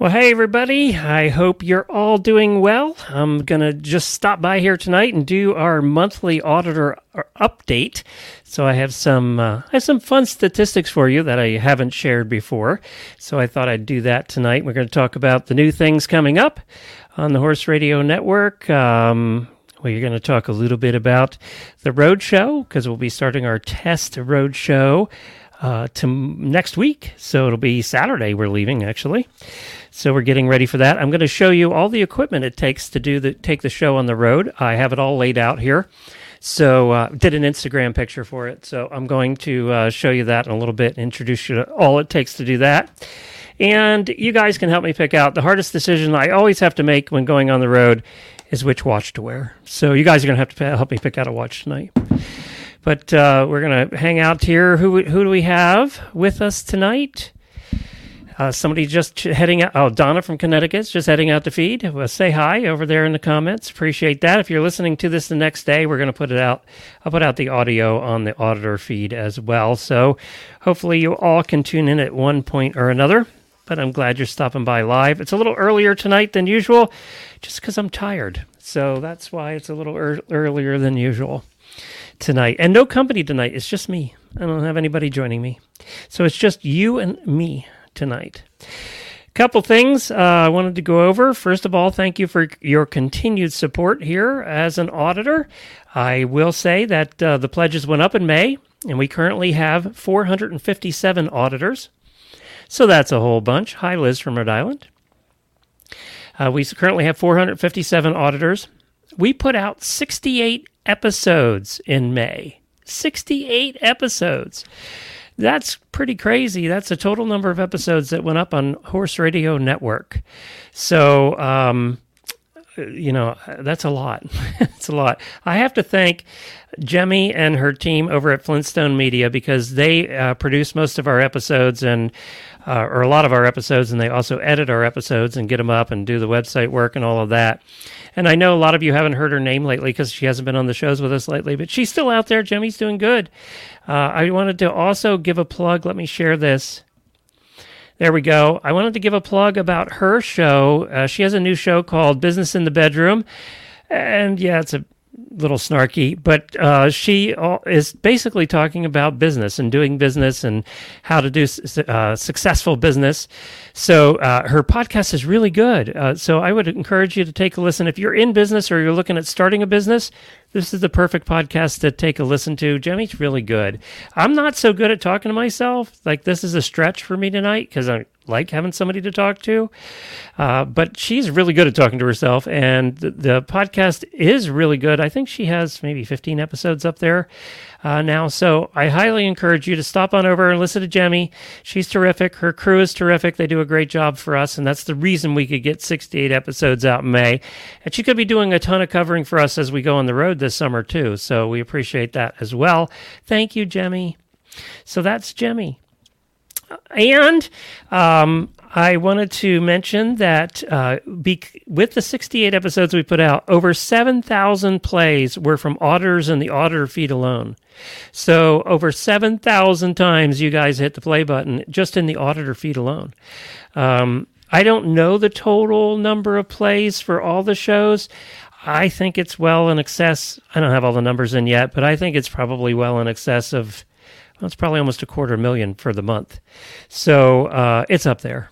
Well, hey, everybody. I hope you're all doing well. I'm going to just stop by here tonight and do our monthly auditor uh, update. So I have some uh, I have some fun statistics for you that I haven't shared before. So I thought I'd do that tonight. We're going to talk about the new things coming up on the Horse Radio Network. Um, we're going to talk a little bit about the road show because we'll be starting our test road show uh, to next week. So it'll be Saturday. We're leaving actually. So we're getting ready for that. I'm going to show you all the equipment it takes to do the take the show on the road. I have it all laid out here. So uh, did an Instagram picture for it. So I'm going to uh, show you that in a little bit. Introduce you to all it takes to do that. And you guys can help me pick out the hardest decision I always have to make when going on the road is which watch to wear. So you guys are going to have to help me pick out a watch tonight. But uh, we're going to hang out here. Who who do we have with us tonight? Uh, somebody just heading out. Oh, Donna from Connecticut's just heading out to feed. Well, say hi over there in the comments. Appreciate that. If you're listening to this the next day, we're going to put it out. I'll put out the audio on the auditor feed as well. So hopefully you all can tune in at one point or another. But I'm glad you're stopping by live. It's a little earlier tonight than usual, just because I'm tired. So that's why it's a little er- earlier than usual tonight. And no company tonight. It's just me. I don't have anybody joining me. So it's just you and me tonight. Couple things uh, I wanted to go over. First of all, thank you for your continued support here as an auditor. I will say that uh, the pledges went up in May, and we currently have 457 auditors. So that's a whole bunch. Hi, Liz from Rhode Island. Uh, we currently have 457 auditors. We put out 68 episodes in May. 68 episodes. That's pretty crazy. That's a total number of episodes that went up on Horse Radio Network. So, um, you know, that's a lot. it's a lot. I have to thank Jemmy and her team over at Flintstone Media because they uh, produce most of our episodes and uh, or a lot of our episodes, and they also edit our episodes and get them up and do the website work and all of that. And I know a lot of you haven't heard her name lately because she hasn't been on the shows with us lately, but she's still out there. Jemmy's doing good. Uh, I wanted to also give a plug. Let me share this. There we go. I wanted to give a plug about her show. Uh, she has a new show called Business in the Bedroom. And yeah, it's a little snarky, but uh, she is basically talking about business and doing business and how to do uh, successful business. So uh, her podcast is really good. Uh, so I would encourage you to take a listen. If you're in business or you're looking at starting a business, this is the perfect podcast to take a listen to. Jemmy's really good. I'm not so good at talking to myself. Like this is a stretch for me tonight because I like having somebody to talk to. Uh, but she's really good at talking to herself, and the, the, podcast is really good. I think she has maybe 15 episodes up there uh, now. So I highly encourage you to stop on over and listen to Jemmy. She's terrific. Her crew is terrific. They do a great job for us, and that's the reason we could get 68 episodes out in May. And she could be doing a ton of covering for us as we go on the road this summer, too. So we appreciate that as well. Thank you, Jemmy. So that's Jemmy. And um, I wanted to mention that uh, be, with the 68 episodes we put out, over 7,000 plays were from auditors in the auditor feed alone. So over 7,000 times you guys hit the play button just in the auditor feed alone. Um, I don't know the total number of plays for all the shows. I think it's well in excess. I don't have all the numbers in yet, but I think it's probably well in excess of well, it's probably almost a quarter million for the month. So uh, it's up there.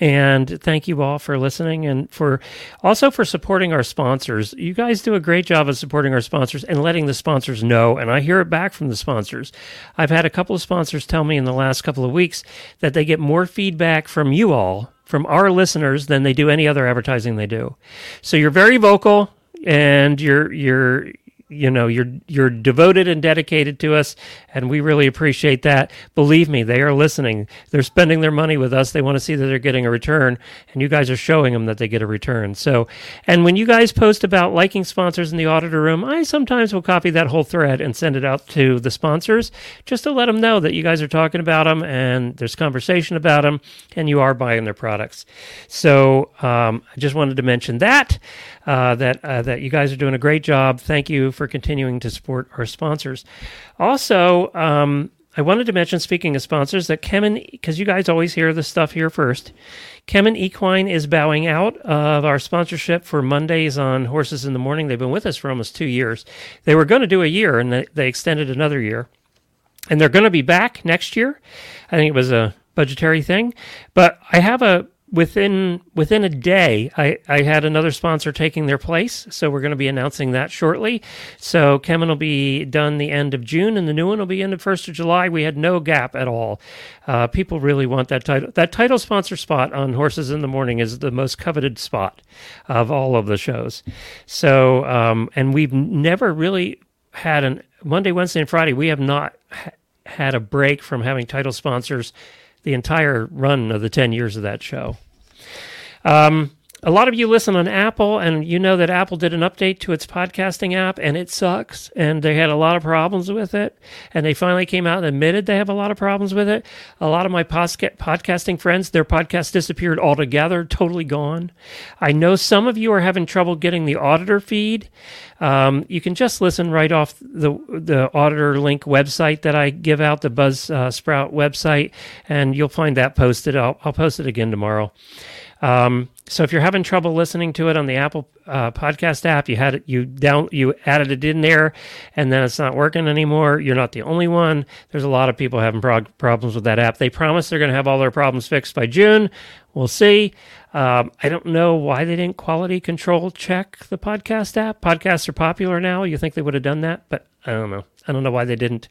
And thank you all for listening and for also for supporting our sponsors. You guys do a great job of supporting our sponsors and letting the sponsors know. And I hear it back from the sponsors. I've had a couple of sponsors tell me in the last couple of weeks that they get more feedback from you all, from our listeners, than they do any other advertising they do. So you're very vocal and you're you're you know you're you're devoted and dedicated to us and we really appreciate that. Believe me they are listening. They're spending their money with us. They want to see that they're getting a return and you guys are showing them that they get a return. So and when you guys post about liking sponsors in the auditor room i sometimes will copy that whole thread and send it out to the sponsors just to let them know that you guys are talking about them and there's conversation about them and you are buying their products. So um, i just wanted to mention that uh, that uh, that you guys are doing a great job. Thank you for continuing to support our sponsors. Also, um, I wanted to mention, speaking of sponsors, that Kemin, because you guys always hear the stuff here first, Kemin Equine is bowing out of our sponsorship for Mondays on Horses in the Morning. They've been with us for almost two years. They were going to do a year, and they, they extended another year. And they're going to be back next year. I think it was a budgetary thing. But I have a within within a day, I, I had another sponsor taking their place, so we're going to be announcing that shortly. So Kemin will be done the end of June, and the new one will be end of first of July. We had no gap at all. Uh, people really want that title. That title sponsor spot on Horses in the Morning is the most coveted spot of all of the shows. So, um, and we've never really had an Monday, Wednesday, and Friday. We have not ha- had a break from having title sponsors the entire run of the 10 years of that show. Um, a lot of you listen on Apple, and you know that Apple did an update to its podcasting app, and it sucks. And they had a lot of problems with it. And they finally came out and admitted they have a lot of problems with it. A lot of my podcasting friends, their podcast disappeared altogether, totally gone. I know some of you are having trouble getting the auditor feed. Um, you can just listen right off the the auditor link website that I give out, the Buzz uh, Sprout website, and you'll find that posted. I'll, I'll post it again tomorrow. Um, so if you're having trouble listening to it on the Apple uh, Podcast app, you had it, you down, you added it in there, and then it's not working anymore. You're not the only one. There's a lot of people having prog- problems with that app. They promise they're going to have all their problems fixed by June. We'll see. Um, I don't know why they didn't quality control check the podcast app. Podcasts are popular now. You think they would have done that, but I don't know. I don't know why they didn't.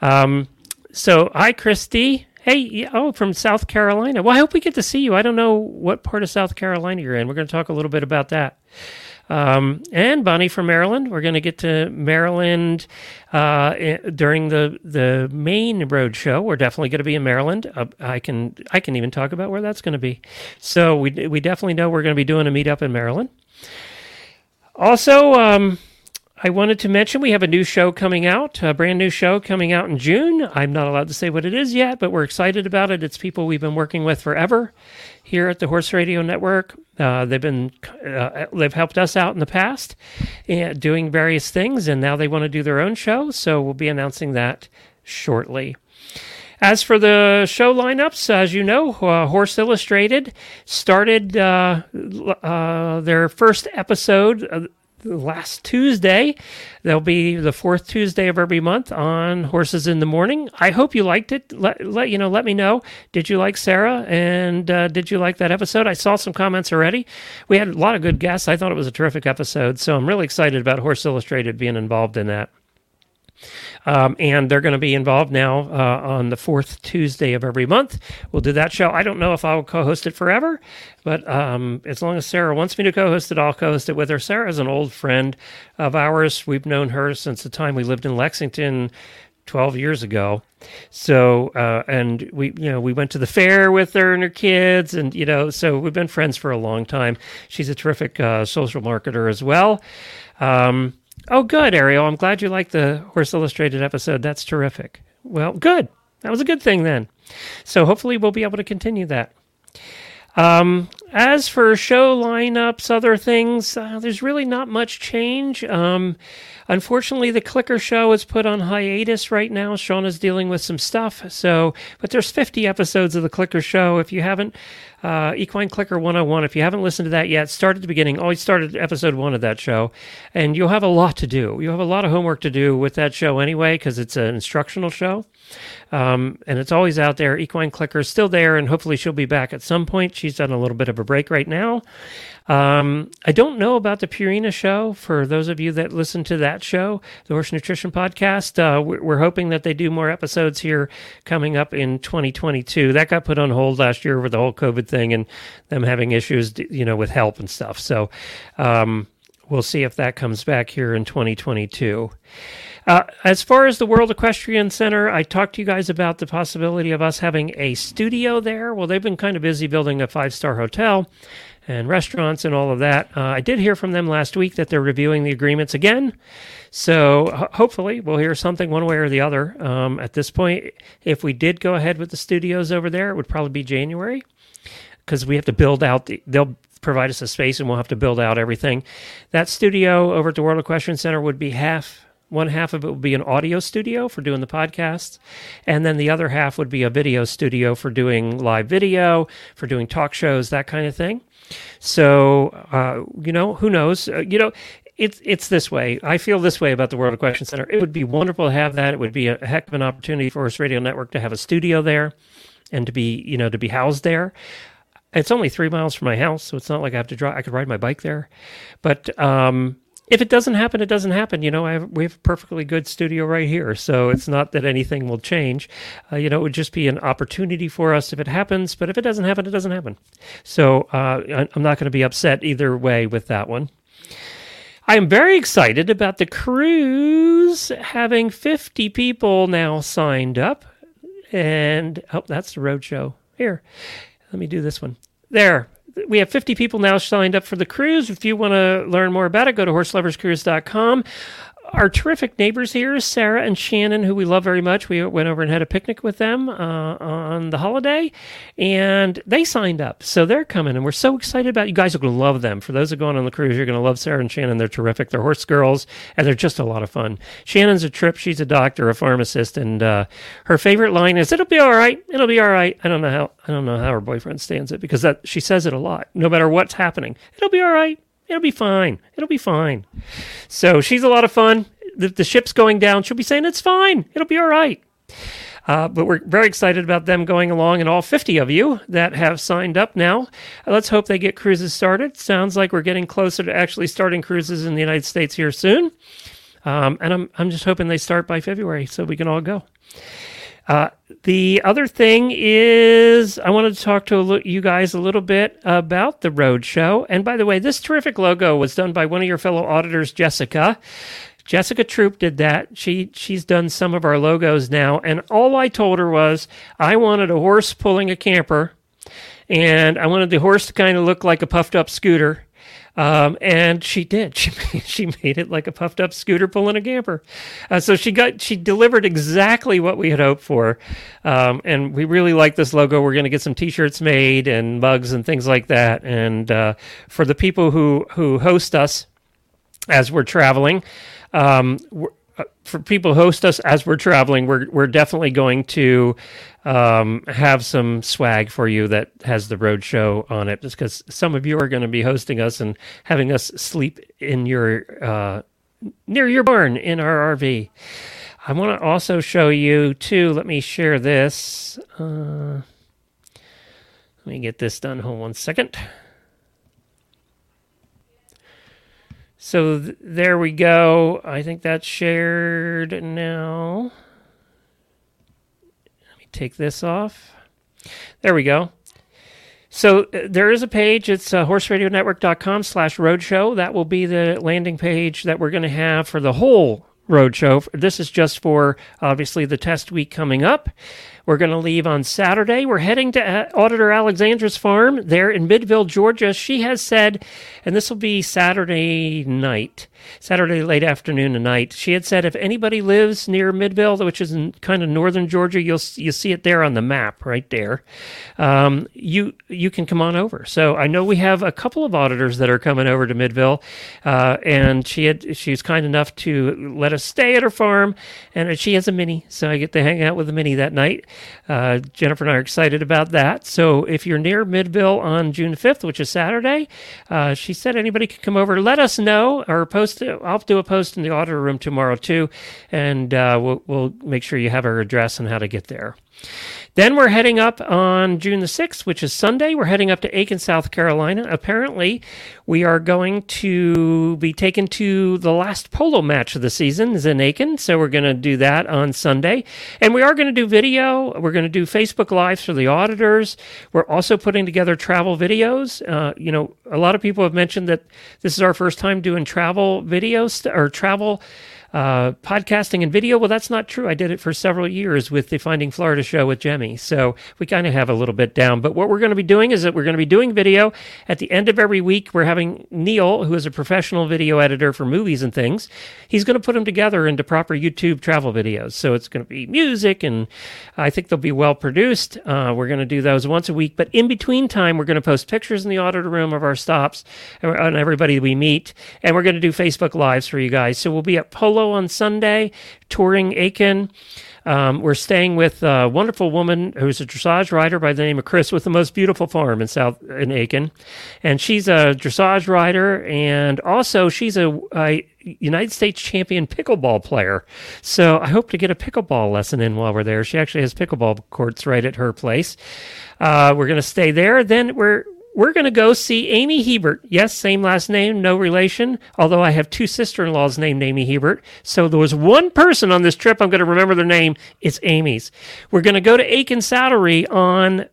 Um, so, hi, Christy. Hey, oh, from South Carolina. Well, I hope we get to see you. I don't know what part of South Carolina you're in. We're going to talk a little bit about that. Um, and Bonnie from Maryland. We're going to get to Maryland uh, during the the main road show. We're definitely going to be in Maryland. Uh, I can I can even talk about where that's going to be. So we we definitely know we're going to be doing a meetup in Maryland. Also. Um, I wanted to mention we have a new show coming out, a brand new show coming out in June. I'm not allowed to say what it is yet, but we're excited about it. It's people we've been working with forever here at the Horse Radio Network. Uh, they've been uh, they've helped us out in the past, uh, doing various things, and now they want to do their own show. So we'll be announcing that shortly. As for the show lineups, as you know, uh, Horse Illustrated started uh, uh, their first episode last Tuesday. There'll be the fourth Tuesday of every month on Horses in the Morning. I hope you liked it. Let, let you know. Let me know. Did you like Sarah? And uh, did you like that episode? I saw some comments already. We had a lot of good guests. I thought it was a terrific episode. So I'm really excited about Horse Illustrated being involved in that. Um, and they're going to be involved now uh, on the fourth Tuesday of every month. We'll do that show. I don't know if I'll co host it forever, but um, as long as Sarah wants me to co host it, I'll co host it with her. Sarah is an old friend of ours. We've known her since the time we lived in Lexington 12 years ago. So, uh, and we, you know, we went to the fair with her and her kids, and, you know, so we've been friends for a long time. She's a terrific uh, social marketer as well. Um, Oh, good, Ariel. I'm glad you liked the Horse Illustrated episode. That's terrific. Well, good. That was a good thing then. So hopefully we'll be able to continue that. Um, as for show lineups, other things, uh, there's really not much change. Um, unfortunately, the Clicker show is put on hiatus right now. Sean is dealing with some stuff. So, but there's 50 episodes of the Clicker show. If you haven't, uh, Equine Clicker 101, if you haven't listened to that yet, start at the beginning. Always start at episode one of that show. And you'll have a lot to do. You'll have a lot of homework to do with that show anyway, because it's an instructional show. Um, and it's always out there. Equine Clicker is still there, and hopefully she'll be back at some point. She's done a little bit of a break right now. Um, I don't know about the Purina show. For those of you that listen to that show, the Horse Nutrition Podcast, uh, we're hoping that they do more episodes here coming up in 2022. That got put on hold last year with the whole COVID thing and them having issues, you know, with help and stuff. So um, we'll see if that comes back here in 2022. Uh, as far as the World Equestrian Center, I talked to you guys about the possibility of us having a studio there. Well, they've been kind of busy building a five star hotel and restaurants and all of that. Uh, I did hear from them last week that they're reviewing the agreements again. So ho- hopefully we'll hear something one way or the other. Um, at this point, if we did go ahead with the studios over there, it would probably be January because we have to build out the, they'll provide us a space and we'll have to build out everything. That studio over at the World Equestrian Center would be half one half of it would be an audio studio for doing the podcasts, and then the other half would be a video studio for doing live video, for doing talk shows, that kind of thing. So, uh, you know, who knows? Uh, you know, it's it's this way. I feel this way about the World Equestrian Center. It would be wonderful to have that. It would be a heck of an opportunity for us Radio Network to have a studio there, and to be you know to be housed there. It's only three miles from my house, so it's not like I have to drive. I could ride my bike there, but um, if it doesn't happen, it doesn't happen. You know, have, we have a perfectly good studio right here, so it's not that anything will change. Uh, you know, it would just be an opportunity for us if it happens. But if it doesn't happen, it doesn't happen. So uh, I'm not going to be upset either way with that one. I am very excited about the cruise having 50 people now signed up. And oh, that's the road show. Here, let me do this one. There, we have 50 people now signed up for the cruise. If you want to learn more about it, go to horseloverscruise.com our terrific neighbors here, Sarah and Shannon, who we love very much. We went over and had a picnic with them uh, on the holiday, and they signed up. So they're coming, and we're so excited about it. You guys are going to love them. For those who are going on the cruise, you're going to love Sarah and Shannon. They're terrific. They're horse girls, and they're just a lot of fun. Shannon's a trip. She's a doctor, a pharmacist, and uh, her favorite line is, "It'll be all right. It'll be all right." I don't know how. I don't know how her boyfriend stands it because that she says it a lot. No matter what's happening, it'll be all right. It'll be fine. It'll be fine. So she's a lot of fun. The, the ship's going down. She'll be saying, It's fine. It'll be all right. Uh, but we're very excited about them going along, and all 50 of you that have signed up now. Let's hope they get cruises started. Sounds like we're getting closer to actually starting cruises in the United States here soon. Um, and I'm, I'm just hoping they start by February so we can all go. Uh, the other thing is, I wanted to talk to you guys a little bit about the road show. And by the way, this terrific logo was done by one of your fellow auditors, Jessica. Jessica Troop did that. She she's done some of our logos now, and all I told her was I wanted a horse pulling a camper, and I wanted the horse to kind of look like a puffed up scooter, um, and she did. She she made it like a puffed up scooter pulling a camper. Uh, so she got she delivered exactly what we had hoped for, um, and we really like this logo. We're going to get some T-shirts made and mugs and things like that. And uh, for the people who who host us as we're traveling. Um, we're, for people host us as we're traveling, we're we're definitely going to um, have some swag for you that has the road show on it, just because some of you are going to be hosting us and having us sleep in your uh, near your barn in our RV. I want to also show you too. Let me share this. Uh, let me get this done. Hold one second. So th- there we go. I think that's shared now. Let me take this off. There we go. So uh, there is a page. It's uh, horseradionetwork.com slash roadshow. That will be the landing page that we're going to have for the whole roadshow. This is just for obviously the test week coming up. We're going to leave on Saturday. We're heading to uh, Auditor Alexandra's farm there in Midville, Georgia. She has said, and this will be Saturday night, Saturday late afternoon and night. She had said if anybody lives near Midville, which is in kind of northern Georgia, you'll you see it there on the map right there. Um, you you can come on over. So I know we have a couple of auditors that are coming over to Midville, uh, and she had she's kind enough to let us stay at her farm, and she has a mini, so I get to hang out with the mini that night. Uh, Jennifer and I are excited about that. So if you're near Midville on June 5th, which is Saturday, uh, she said anybody could come over. Let us know or post. I'll do a post in the auditor room tomorrow too, and uh, we'll, we'll make sure you have her address and how to get there. Then we're heading up on June the 6th, which is Sunday. We're heading up to Aiken, South Carolina. Apparently, we are going to be taken to the last polo match of the season is in Aiken. So we're going to do that on Sunday. And we are going to do video. We're going to do Facebook Lives for the auditors. We're also putting together travel videos. Uh, you know, a lot of people have mentioned that this is our first time doing travel videos or travel uh, podcasting and video. Well, that's not true. I did it for several years with the Finding Florida show with Jemmy. So we kind of have a little bit down. But what we're going to be doing is that we're going to be doing video at the end of every week. We're having Neil, who is a professional video editor for movies and things, he's going to put them together into proper YouTube travel videos. So it's going to be music, and I think they'll be well produced. Uh, we're going to do those once a week. But in between time, we're going to post pictures in the auditor room of our stops and everybody we meet. And we're going to do Facebook Lives for you guys. So we'll be at Polo Buffalo on Sunday, touring Aiken. Um, we're staying with a wonderful woman who's a dressage rider by the name of Chris with the most beautiful farm in South in Aiken, and she's a dressage rider and also she's a, a United States champion pickleball player. So I hope to get a pickleball lesson in while we're there. She actually has pickleball courts right at her place. Uh, we're going to stay there. Then we're we're going to go see Amy Hebert. Yes, same last name, no relation, although I have two sister in laws named Amy Hebert. So there was one person on this trip, I'm going to remember their name. It's Amy's. We're going to go to Aiken Saddlery on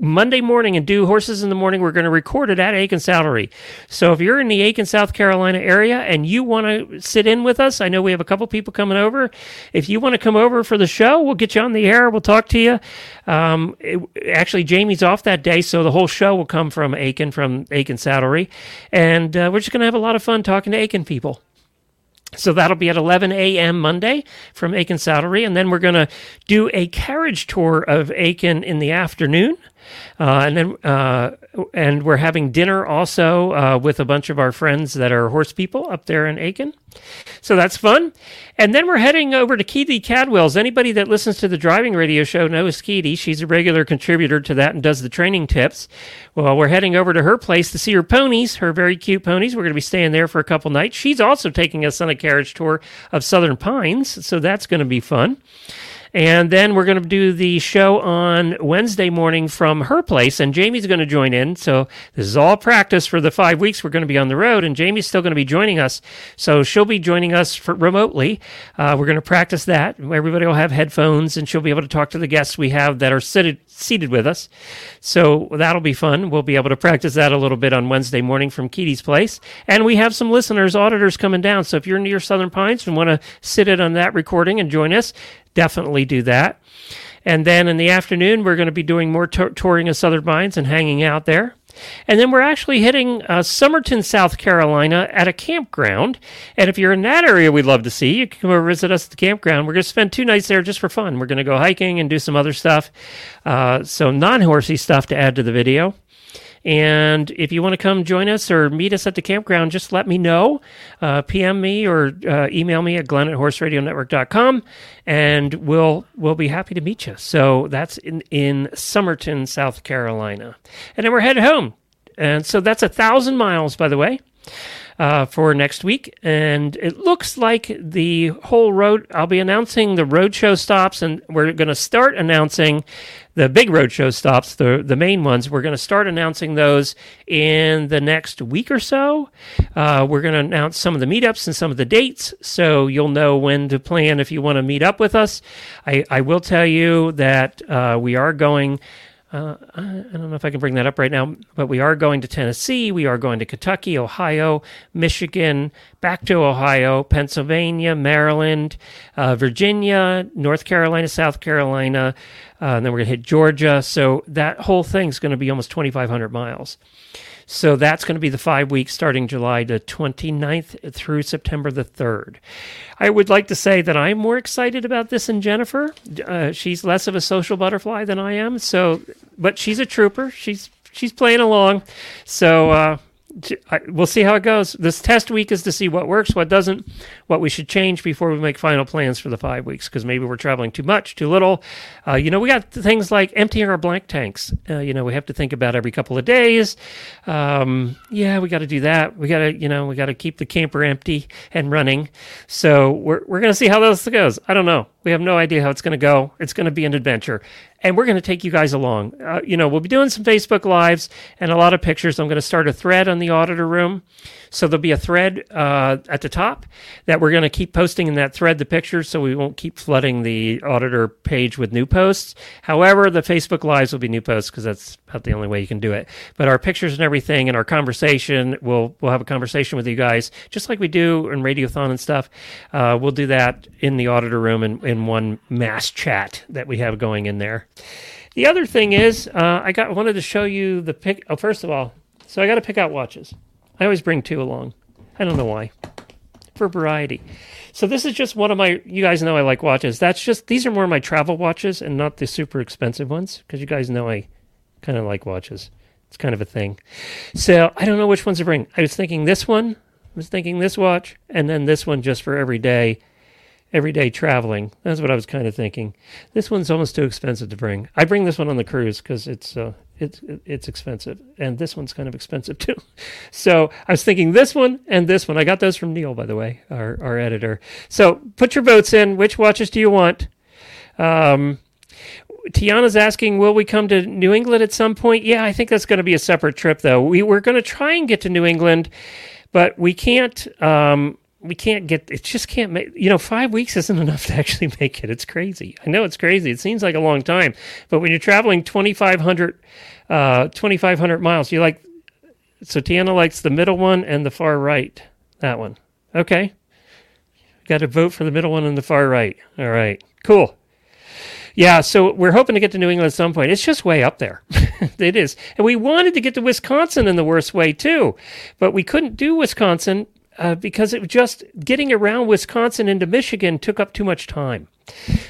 Monday morning and do horses in the morning. We're going to record it at Aiken Saddlery. So if you're in the Aiken, South Carolina area and you want to sit in with us, I know we have a couple people coming over. If you want to come over for the show, we'll get you on the air. We'll talk to you. Um, it, actually, Jamie's off that day, so the whole show will come from Aiken, from Aiken Saddlery. And uh, we're just going to have a lot of fun talking to Aiken people. So that'll be at 11 a.m. Monday from Aiken Saddlery. And then we're going to do a carriage tour of Aiken in the afternoon. Uh, and then, uh, and we're having dinner also uh, with a bunch of our friends that are horse people up there in Aiken. So that's fun. And then we're heading over to Keady Cadwell's. Anybody that listens to the driving radio show knows Keady. She's a regular contributor to that and does the training tips. Well, we're heading over to her place to see her ponies, her very cute ponies. We're going to be staying there for a couple nights. She's also taking us on a carriage tour of Southern Pines, so that's going to be fun. And then we're going to do the show on Wednesday morning from her place, and Jamie's going to join in. So this is all practice for the five weeks we're going to be on the road, and Jamie's still going to be joining us. So she'll be joining us for, remotely. Uh, we're going to practice that. Everybody will have headphones, and she'll be able to talk to the guests we have that are seated seated with us. So that'll be fun. We'll be able to practice that a little bit on Wednesday morning from Kitty's place. And we have some listeners, auditors coming down. So if you're near Southern Pines and want to sit in on that recording and join us, definitely do that. And then in the afternoon, we're going to be doing more t- touring of Southern Pines and hanging out there. And then we're actually hitting uh, Summerton, South Carolina at a campground. And if you're in that area, we'd love to see you. Come over visit us at the campground. We're going to spend two nights there just for fun. We're going to go hiking and do some other stuff. Uh, so, non horsey stuff to add to the video. And if you want to come join us or meet us at the campground, just let me know. Uh, PM me or uh, email me at glenn at horseradionetwork.com and we'll, we'll be happy to meet you. So that's in, in Summerton, South Carolina. And then we're headed home. And so that's a thousand miles, by the way uh, for next week. And it looks like the whole road, I'll be announcing the roadshow stops, and we're going to start announcing the big roadshow stops, the, the main ones. We're going to start announcing those in the next week or so. Uh, we're going to announce some of the meetups and some of the dates, so you'll know when to plan if you want to meet up with us. I, I will tell you that uh, we are going uh, I don't know if I can bring that up right now, but we are going to Tennessee. We are going to Kentucky, Ohio, Michigan, back to Ohio, Pennsylvania, Maryland, uh, Virginia, North Carolina, South Carolina, uh, and then we're going to hit Georgia. So that whole thing's going to be almost 2,500 miles. So that's going to be the five weeks starting July the 29th through September the 3rd. I would like to say that I'm more excited about this than Jennifer. Uh, she's less of a social butterfly than I am. So, but she's a trooper. She's she's playing along. So uh, we'll see how it goes. This test week is to see what works, what doesn't, what we should change before we make final plans for the five weeks. Because maybe we're traveling too much, too little. Uh, you know, we got things like emptying our blank tanks. Uh, you know, we have to think about every couple of days. Um, yeah, we got to do that. We got to, you know, we got to keep the camper empty and running. So we're we're gonna see how this goes. I don't know. We have no idea how it's going to go. It's going to be an adventure. And we're going to take you guys along. Uh, you know, we'll be doing some Facebook Lives and a lot of pictures. I'm going to start a thread on the auditor room. So there'll be a thread uh, at the top that we're going to keep posting in that thread the pictures so we won't keep flooding the auditor page with new posts. However, the Facebook Lives will be new posts because that's about the only way you can do it. But our pictures and everything and our conversation, we'll, we'll have a conversation with you guys just like we do in Radiothon and stuff. Uh, we'll do that in the auditor room in, in one mass chat that we have going in there. The other thing is, uh, I got wanted to show you the pick. Oh, first of all, so I got to pick out watches. I always bring two along. I don't know why. For variety. So this is just one of my you guys know I like watches. That's just these are more my travel watches and not the super expensive ones because you guys know I kind of like watches. It's kind of a thing. So I don't know which ones to bring. I was thinking this one. I was thinking this watch and then this one just for every day everyday traveling. That's what I was kind of thinking. This one's almost too expensive to bring. I bring this one on the cruise because it's uh, it's it's expensive, and this one's kind of expensive too. So I was thinking this one and this one. I got those from Neil, by the way, our our editor. So put your votes in. Which watches do you want? Um, Tiana's asking, will we come to New England at some point? Yeah, I think that's going to be a separate trip, though. We we're going to try and get to New England, but we can't. Um, we can't get it just can't make you know five weeks isn't enough to actually make it. It's crazy. I know it's crazy. It seems like a long time. But when you're traveling 2500 uh 2500 miles you like so tiana likes the middle one and the far right that one. Okay. Got to vote for the middle one and the far right. All right. Cool. Yeah, so we're hoping to get to New England at some point. It's just way up there. it is. And we wanted to get to Wisconsin in the worst way, too. But we couldn't do Wisconsin uh, because it just getting around Wisconsin into Michigan took up too much time.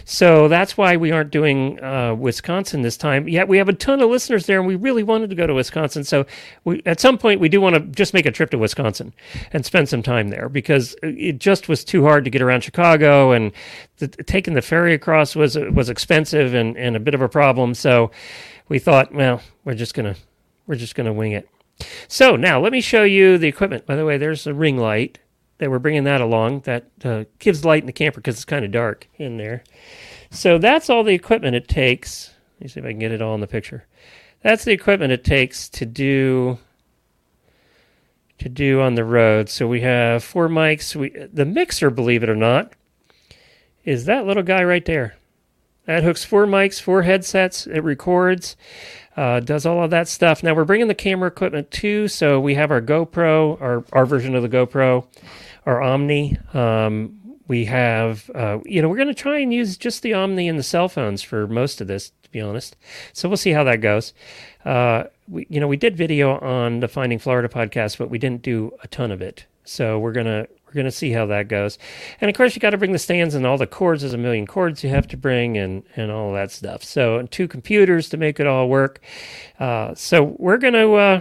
So that's why we aren't doing uh, Wisconsin this time. Yet we have a ton of listeners there, and we really wanted to go to Wisconsin. So we, at some point, we do want to just make a trip to Wisconsin and spend some time there because it just was too hard to get around Chicago, and the, taking the ferry across was was expensive and, and a bit of a problem. So we thought, well, we're just gonna we're just gonna wing it. So now let me show you the equipment. By the way, there's a ring light that we're bringing that along. That uh, gives light in the camper because it's kind of dark in there. So that's all the equipment it takes. Let me see if I can get it all in the picture. That's the equipment it takes to do to do on the road. So we have four mics. We the mixer, believe it or not, is that little guy right there. That hooks four mics, four headsets. It records uh, does all of that stuff. Now we're bringing the camera equipment too, so we have our GoPro, our our version of the GoPro, our Omni. Um, we have, uh, you know, we're going to try and use just the Omni and the cell phones for most of this, to be honest. So we'll see how that goes. Uh, we, you know, we did video on the Finding Florida podcast, but we didn't do a ton of it. So we're gonna we're going to see how that goes. And of course, you got to bring the stands and all the cords. There's a million cords you have to bring and, and all that stuff. So, two computers to make it all work. Uh, so, we're going to. Uh,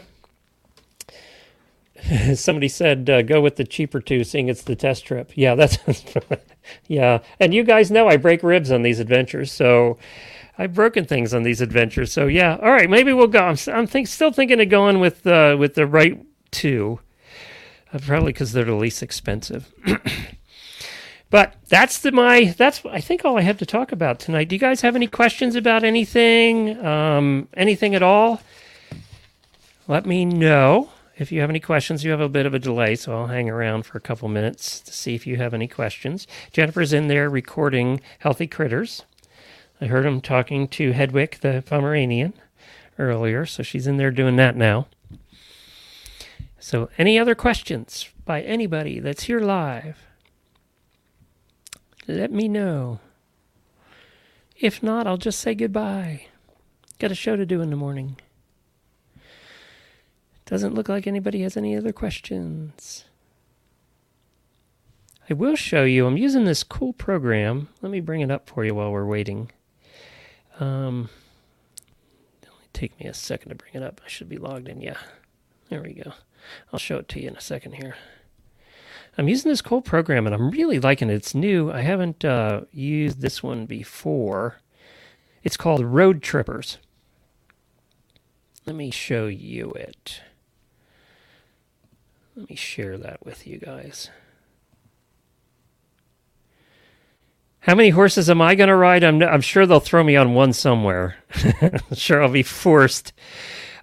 somebody said uh, go with the cheaper two, seeing it's the test trip. Yeah, that's. yeah. And you guys know I break ribs on these adventures. So, I've broken things on these adventures. So, yeah. All right. Maybe we'll go. I'm, I'm think, still thinking of going with, uh, with the right two. Probably because they're the least expensive. but that's the my that's I think all I have to talk about tonight. Do you guys have any questions about anything? Um, anything at all? Let me know. If you have any questions, you have a bit of a delay, so I'll hang around for a couple minutes to see if you have any questions. Jennifer's in there recording Healthy Critters. I heard him talking to Hedwig, the Pomeranian, earlier, so she's in there doing that now. So, any other questions by anybody that's here live? Let me know. If not, I'll just say goodbye. Got a show to do in the morning. Doesn't look like anybody has any other questions. I will show you. I'm using this cool program. Let me bring it up for you while we're waiting. Um, it'll only take me a second to bring it up. I should be logged in. Yeah, there we go. I'll show it to you in a second here. I'm using this cool program and I'm really liking it. It's new. I haven't uh, used this one before. It's called Roadtrippers. Let me show you it. Let me share that with you guys. How many horses am I going to ride? I'm, I'm sure they'll throw me on one somewhere. sure, I'll be forced.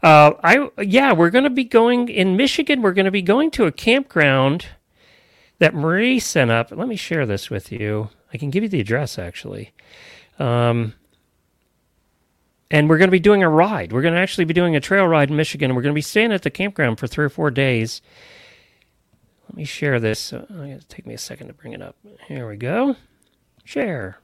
Uh, I yeah, we're going to be going in Michigan. We're going to be going to a campground that Marie sent up. Let me share this with you. I can give you the address actually. Um, and we're going to be doing a ride. We're going to actually be doing a trail ride in Michigan. We're going to be staying at the campground for three or four days. Let me share this. Uh, it's take me a second to bring it up. Here we go. Share.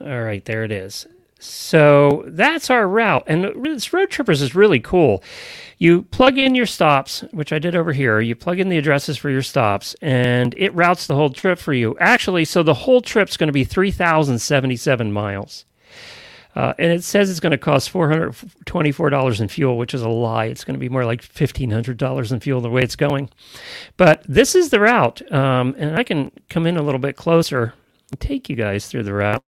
All right, there it is. So that's our route. And this Roadtrippers is really cool. You plug in your stops, which I did over here. You plug in the addresses for your stops, and it routes the whole trip for you. Actually, so the whole trip's going to be 3,077 miles. Uh, and it says it's going to cost $424 in fuel, which is a lie. It's going to be more like $1,500 in fuel the way it's going. But this is the route. Um, and I can come in a little bit closer and take you guys through the route.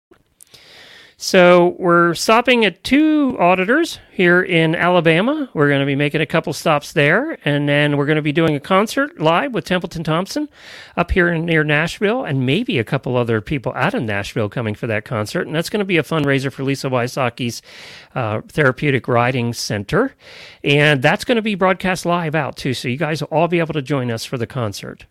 So we're stopping at two auditors here in Alabama. We're going to be making a couple stops there, and then we're going to be doing a concert live with Templeton Thompson up here near Nashville, and maybe a couple other people out of Nashville coming for that concert. And that's going to be a fundraiser for Lisa Wysocky's uh, Therapeutic Riding Center, and that's going to be broadcast live out too. So you guys will all be able to join us for the concert.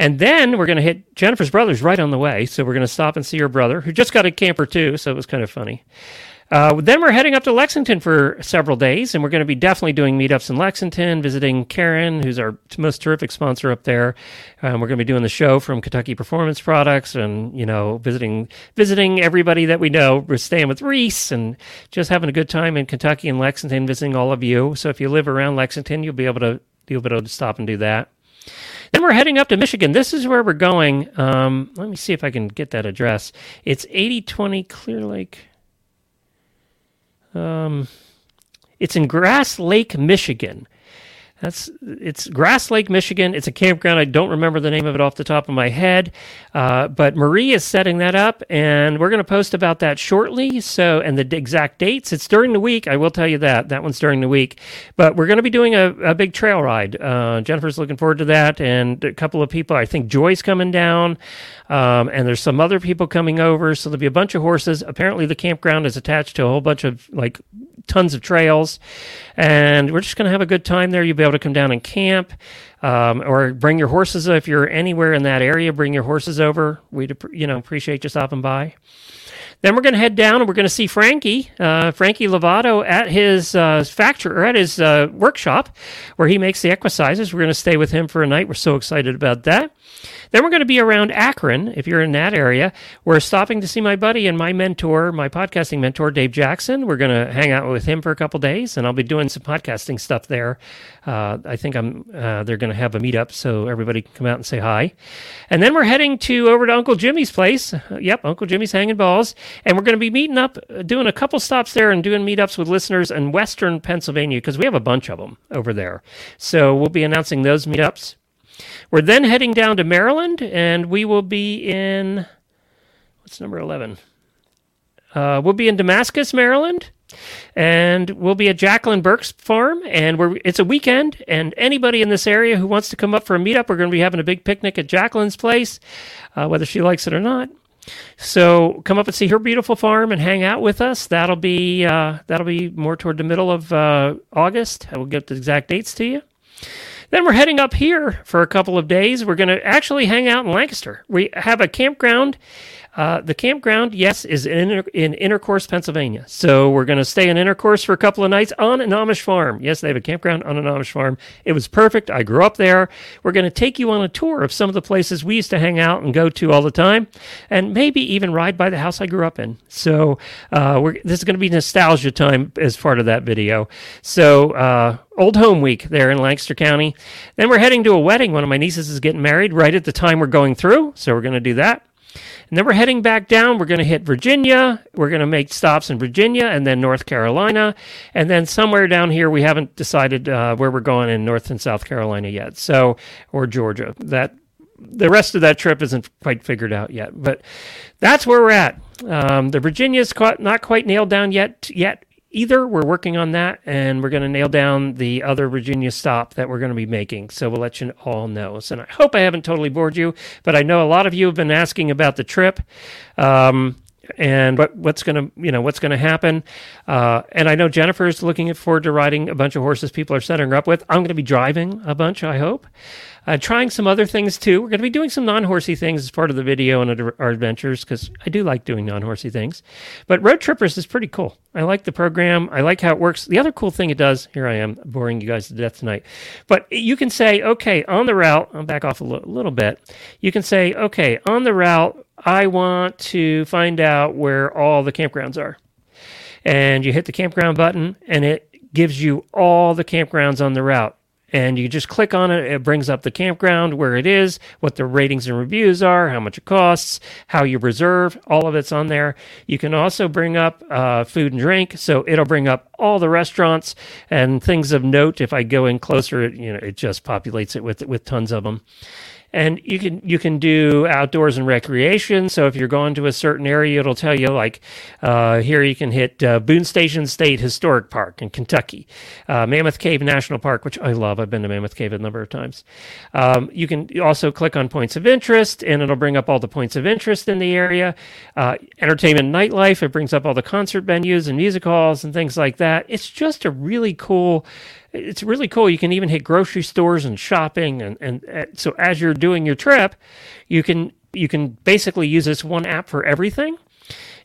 And then we're going to hit Jennifer's brother's right on the way. So we're going to stop and see her brother, who just got a camper too. So it was kind of funny. Uh, then we're heading up to Lexington for several days, and we're going to be definitely doing meetups in Lexington, visiting Karen, who's our most terrific sponsor up there. Um, we're going to be doing the show from Kentucky Performance Products, and you know, visiting visiting everybody that we know. We're staying with Reese and just having a good time in Kentucky and Lexington, visiting all of you. So if you live around Lexington, you'll be able to you'll be able to stop and do that. Then we're heading up to Michigan. This is where we're going. Um, let me see if I can get that address. It's 8020 Clear Lake. Um, it's in Grass Lake, Michigan. That's it's Grass Lake, Michigan. It's a campground. I don't remember the name of it off the top of my head, uh, but Marie is setting that up, and we're going to post about that shortly. So, and the exact dates. It's during the week. I will tell you that that one's during the week. But we're going to be doing a, a big trail ride. Uh, Jennifer's looking forward to that, and a couple of people. I think Joy's coming down, um, and there's some other people coming over. So there'll be a bunch of horses. Apparently, the campground is attached to a whole bunch of like tons of trails, and we're just going to have a good time there. You'll be able to come down and camp, um, or bring your horses if you're anywhere in that area. Bring your horses over. We'd you know appreciate you stopping by. Then we're going to head down and we're going to see Frankie, uh, Frankie Lovato at his uh, factory or at his uh, workshop where he makes the Equisizers. We're going to stay with him for a night. We're so excited about that. Then we're going to be around Akron, if you're in that area. We're stopping to see my buddy and my mentor, my podcasting mentor, Dave Jackson. We're going to hang out with him for a couple days, and I'll be doing some podcasting stuff there. Uh, I think I'm. Uh, they're going to have a meetup, so everybody can come out and say hi. And then we're heading to over to Uncle Jimmy's place. Yep, Uncle Jimmy's hanging balls, and we're going to be meeting up, doing a couple stops there, and doing meetups with listeners in Western Pennsylvania because we have a bunch of them over there. So we'll be announcing those meetups. We're then heading down to Maryland, and we will be in what's number eleven. Uh, we'll be in Damascus, Maryland, and we'll be at Jacqueline Burke's farm. And we're it's a weekend, and anybody in this area who wants to come up for a meetup, we're going to be having a big picnic at Jacqueline's place, uh, whether she likes it or not. So come up and see her beautiful farm and hang out with us. That'll be uh, that'll be more toward the middle of uh, August. I will get the exact dates to you. Then we're heading up here for a couple of days. We're going to actually hang out in Lancaster. We have a campground uh, the campground, yes, is in, in Intercourse, Pennsylvania. So we're going to stay in Intercourse for a couple of nights on an Amish farm. Yes, they have a campground on an Amish farm. It was perfect. I grew up there. We're going to take you on a tour of some of the places we used to hang out and go to all the time, and maybe even ride by the house I grew up in. So uh, this is going to be nostalgia time as part of that video. So uh, Old Home Week there in Lancaster County. Then we're heading to a wedding. One of my nieces is getting married right at the time we're going through, so we're going to do that. And then we're heading back down. We're going to hit Virginia. We're going to make stops in Virginia and then North Carolina. And then somewhere down here, we haven't decided uh, where we're going in North and South Carolina yet. So, or Georgia. That the rest of that trip isn't quite figured out yet, but that's where we're at. Um, the Virginia's not quite nailed down yet. Yet either. We're working on that, and we're going to nail down the other Virginia stop that we're going to be making. So we'll let you all know. So, and I hope I haven't totally bored you, but I know a lot of you have been asking about the trip. Um, and what, what's going to you know what's going to happen uh, and i know jennifer's looking forward to riding a bunch of horses people are setting her up with i'm going to be driving a bunch i hope uh, trying some other things too. We're going to be doing some non horsey things as part of the video and our adventures because I do like doing non horsey things. But Roadtrippers is pretty cool. I like the program. I like how it works. The other cool thing it does, here I am boring you guys to death tonight, but you can say, okay, on the route, I'll back off a l- little bit. You can say, okay, on the route, I want to find out where all the campgrounds are. And you hit the campground button and it gives you all the campgrounds on the route and you just click on it. It brings up the campground, where it is, what the ratings and reviews are, how much it costs, how you reserve. All of it's on there. You can also bring up uh, food and drink, so it'll bring up all the restaurants and things of note. If I go in closer, you know, it just populates it with with tons of them and you can you can do outdoors and recreation. So if you're going to a certain area, it'll tell you like uh, here you can hit uh, Boone Station State Historic Park in Kentucky, uh, Mammoth Cave National Park, which I love. I've been to Mammoth Cave a number of times. Um, you can also click on points of interest, and it'll bring up all the points of interest in the area. Uh, entertainment, nightlife. It brings up all the concert venues and music halls and things like that. It's just a really cool it's really cool. You can even hit grocery stores and shopping, and, and uh, so as you're doing your trip, you can you can basically use this one app for everything.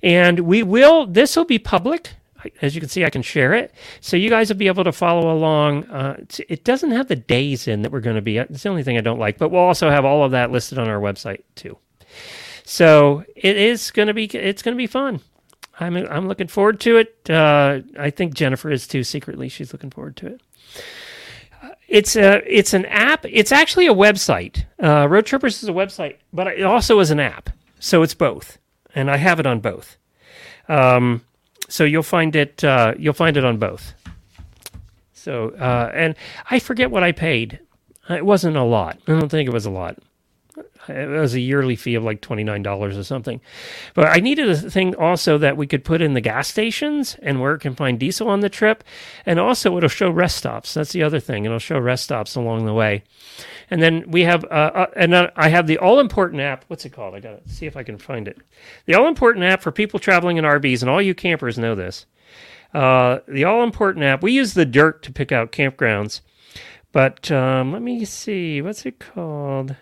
And we will. This will be public. As you can see, I can share it, so you guys will be able to follow along. Uh, it doesn't have the days in that we're going to be. It's the only thing I don't like, but we'll also have all of that listed on our website too. So it is going to be. It's going to be fun. I'm I'm looking forward to it. Uh, I think Jennifer is too. Secretly, she's looking forward to it. It's a it's an app. It's actually a website. Uh, Roadtrippers is a website, but it also is an app. So it's both, and I have it on both. Um, so you'll find it. Uh, you'll find it on both. So uh, and I forget what I paid. It wasn't a lot. I don't think it was a lot. It was a yearly fee of like $29 or something. But I needed a thing also that we could put in the gas stations and where it can find diesel on the trip. And also, it'll show rest stops. That's the other thing. It'll show rest stops along the way. And then we have, uh, uh, and I have the all important app. What's it called? I got to see if I can find it. The all important app for people traveling in RVs, and all you campers know this. Uh, the all important app, we use the Dyrt to pick out campgrounds. But um, let me see. What's it called?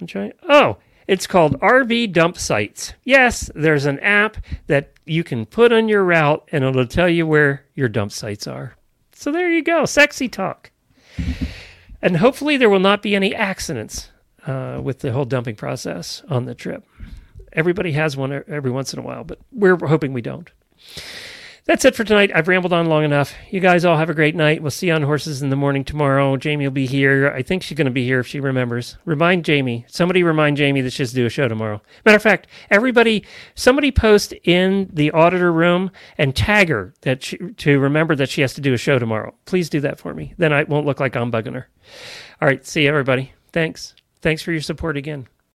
I'm trying. Oh, it's called RV Dump Sites. Yes, there's an app that you can put on your route and it'll tell you where your dump sites are. So there you go. Sexy talk. And hopefully there will not be any accidents uh, with the whole dumping process on the trip. Everybody has one every once in a while, but we're hoping we don't. That's it for tonight. I've rambled on long enough. You guys all have a great night. We'll see you on Horses in the Morning tomorrow. Jamie will be here. I think she's going to be here if she remembers. Remind Jamie. Somebody remind Jamie that she's do a show tomorrow. Matter of fact, everybody, somebody post in the auditor room and tag her that she, to remember that she has to do a show tomorrow. Please do that for me. Then I won't look like I'm bugging her. All right. See you, everybody. Thanks. Thanks for your support again.